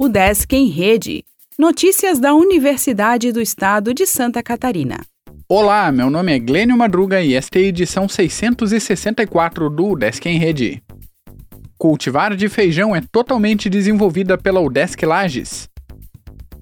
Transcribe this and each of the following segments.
O Desk em Rede. Notícias da Universidade do Estado de Santa Catarina. Olá, meu nome é Glênio Madruga e esta é a edição 664 do Desk em Rede. Cultivar de feijão é totalmente desenvolvida pela UDESC Lages.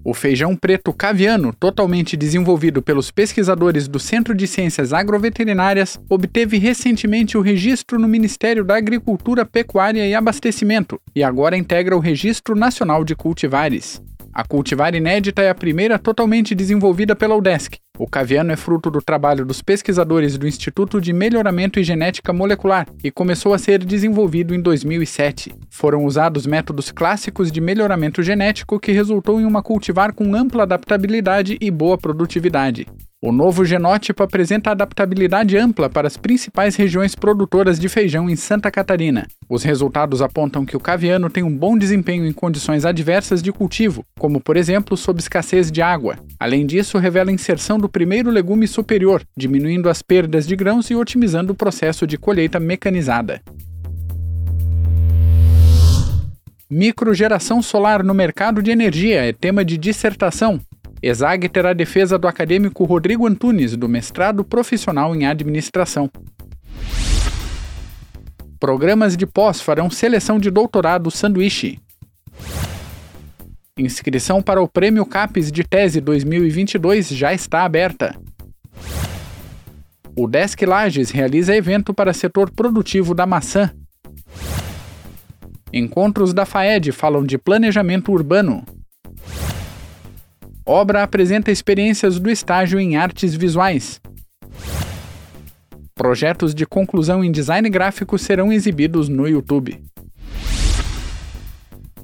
O feijão preto caviano, totalmente desenvolvido pelos pesquisadores do Centro de Ciências Agroveterinárias, obteve recentemente o registro no Ministério da Agricultura, Pecuária e Abastecimento e agora integra o Registro Nacional de Cultivares. A cultivar inédita é a primeira totalmente desenvolvida pela UDESC. O caviano é fruto do trabalho dos pesquisadores do Instituto de Melhoramento e Genética Molecular e começou a ser desenvolvido em 2007. Foram usados métodos clássicos de melhoramento genético que resultou em uma cultivar com ampla adaptabilidade e boa produtividade. O novo genótipo apresenta adaptabilidade ampla para as principais regiões produtoras de feijão em Santa Catarina. Os resultados apontam que o caviano tem um bom desempenho em condições adversas de cultivo, como por exemplo sob escassez de água. Além disso, revela a inserção do primeiro legume superior, diminuindo as perdas de grãos e otimizando o processo de colheita mecanizada. Microgeração solar no mercado de energia é tema de dissertação. ESAG terá defesa do acadêmico Rodrigo Antunes, do mestrado profissional em administração. Programas de pós farão seleção de doutorado sanduíche. Inscrição para o Prêmio CAPES de Tese 2022 já está aberta. O Desk Lages realiza evento para setor produtivo da maçã. Encontros da FAED falam de planejamento urbano. Obra apresenta experiências do estágio em artes visuais. Projetos de conclusão em design gráfico serão exibidos no YouTube.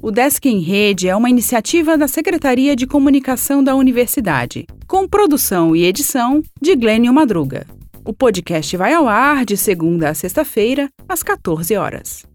O Desk em Rede é uma iniciativa da Secretaria de Comunicação da Universidade, com produção e edição de Glênio Madruga. O podcast vai ao ar de segunda a sexta-feira, às 14 horas.